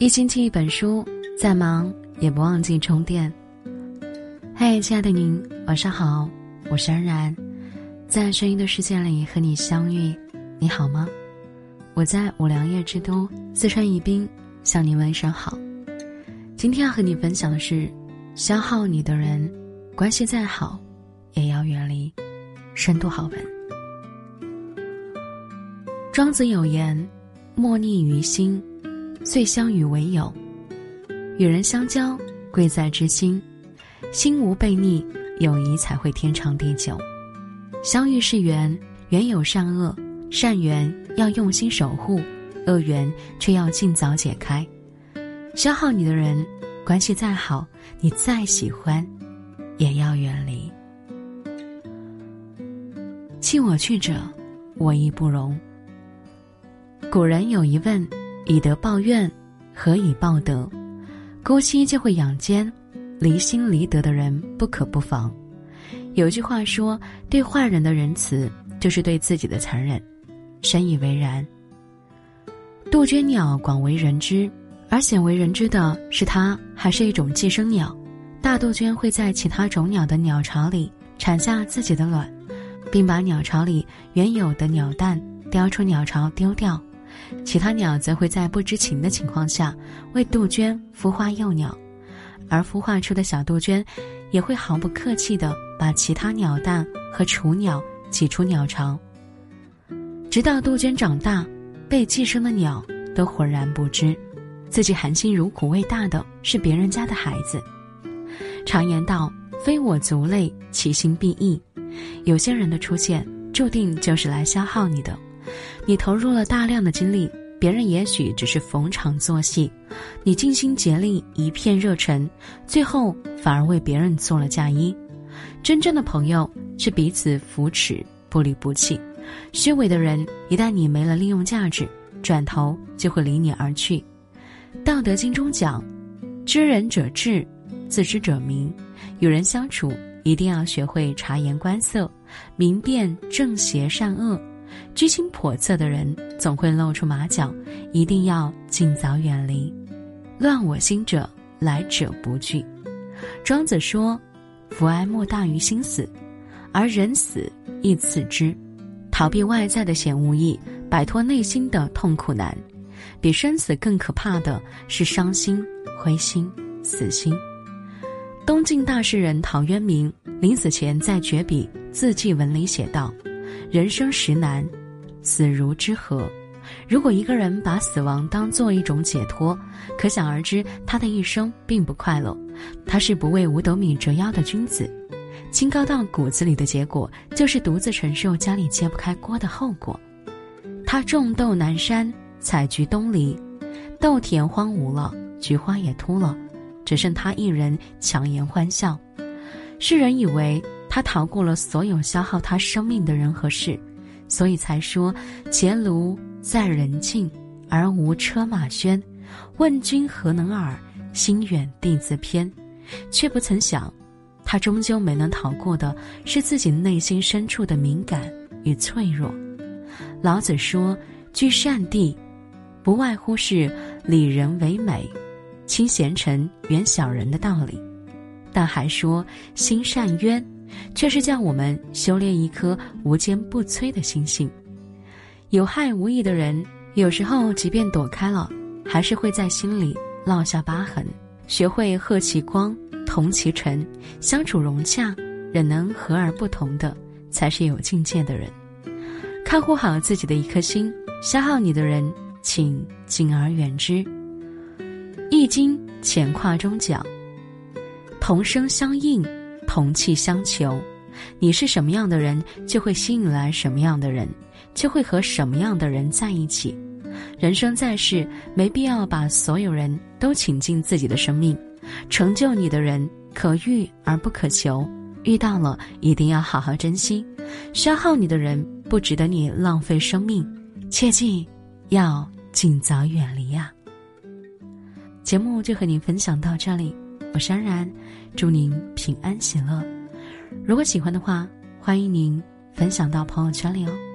一星期一本书，再忙也不忘记充电。嘿，亲爱的您，晚上好，我是安然，在声音的世界里和你相遇，你好吗？我在五粮液之都四川宜宾向您问声好。今天要和你分享的是，消耗你的人，关系再好，也要远离。深度好文。庄子有言：“莫逆于心。”遂相与为友，与人相交，贵在知心。心无悖逆，友谊才会天长地久。相遇是缘，缘有善恶，善缘要用心守护，恶缘却要尽早解开。消耗你的人，关系再好，你再喜欢，也要远离。弃我去者，我亦不容。古人有一问。以德报怨，何以报德？姑息就会养奸，离心离德的人不可不防。有句话说：“对坏人的仁慈，就是对自己的残忍。”深以为然。杜鹃鸟广为人知，而鲜为人知的是，它还是一种寄生鸟。大杜鹃会在其他种鸟的鸟巢里产下自己的卵，并把鸟巢里原有的鸟蛋叼出鸟巢丢掉。其他鸟则会在不知情的情况下为杜鹃孵化幼鸟，而孵化出的小杜鹃也会毫不客气地把其他鸟蛋和雏鸟挤出鸟巢，直到杜鹃长大，被寄生的鸟都浑然不知，自己含辛茹苦喂大的是别人家的孩子。常言道：“非我族类，其心必异。”有些人的出现，注定就是来消耗你的。你投入了大量的精力，别人也许只是逢场作戏；你尽心竭力，一片热忱，最后反而为别人做了嫁衣。真正的朋友是彼此扶持，不离不弃；虚伪的人，一旦你没了利用价值，转头就会离你而去。《道德经》中讲：“知人者智，自知者明。”与人相处，一定要学会察言观色，明辨正邪善恶。居心叵测的人总会露出马脚，一定要尽早远离。乱我心者，来者不拒。庄子说：“福哀莫大于心死，而人死亦次之。”逃避外在的险恶易，摆脱内心的痛苦难。比生死更可怕的是伤心、灰心、死心。东晋大诗人陶渊明临死前在绝笔字迹文里写道。人生实难，死如之何？如果一个人把死亡当做一种解脱，可想而知他的一生并不快乐。他是不为五斗米折腰的君子，清高到骨子里的结果，就是独自承受家里揭不开锅的后果。他种豆南山，采菊东篱，豆田荒芜了，菊花也秃了，只剩他一人强颜欢笑。世人以为。他逃过了所有消耗他生命的人和事，所以才说：“前庐在人境，而无车马喧。问君何能尔？心远地自偏。”却不曾想，他终究没能逃过的是自己内心深处的敏感与脆弱。老子说：“居善地，不外乎是礼人为美，亲贤臣，远小人的道理。”但还说：“心善渊。”却是叫我们修炼一颗无坚不摧的心性。有害无益的人，有时候即便躲开了，还是会在心里烙下疤痕。学会和其光，同其尘，相处融洽，忍能和而不同的，才是有境界的人。看护好自己的一颗心，消耗你的人，请敬而远之。《易经》乾卦中讲：“同声相应。”同气相求，你是什么样的人，就会吸引来什么样的人，就会和什么样的人在一起。人生在世，没必要把所有人都请进自己的生命。成就你的人可遇而不可求，遇到了一定要好好珍惜。消耗你的人不值得你浪费生命，切记要尽早远离呀。节目就和您分享到这里。我是安然，祝您平安喜乐。如果喜欢的话，欢迎您分享到朋友圈里哦。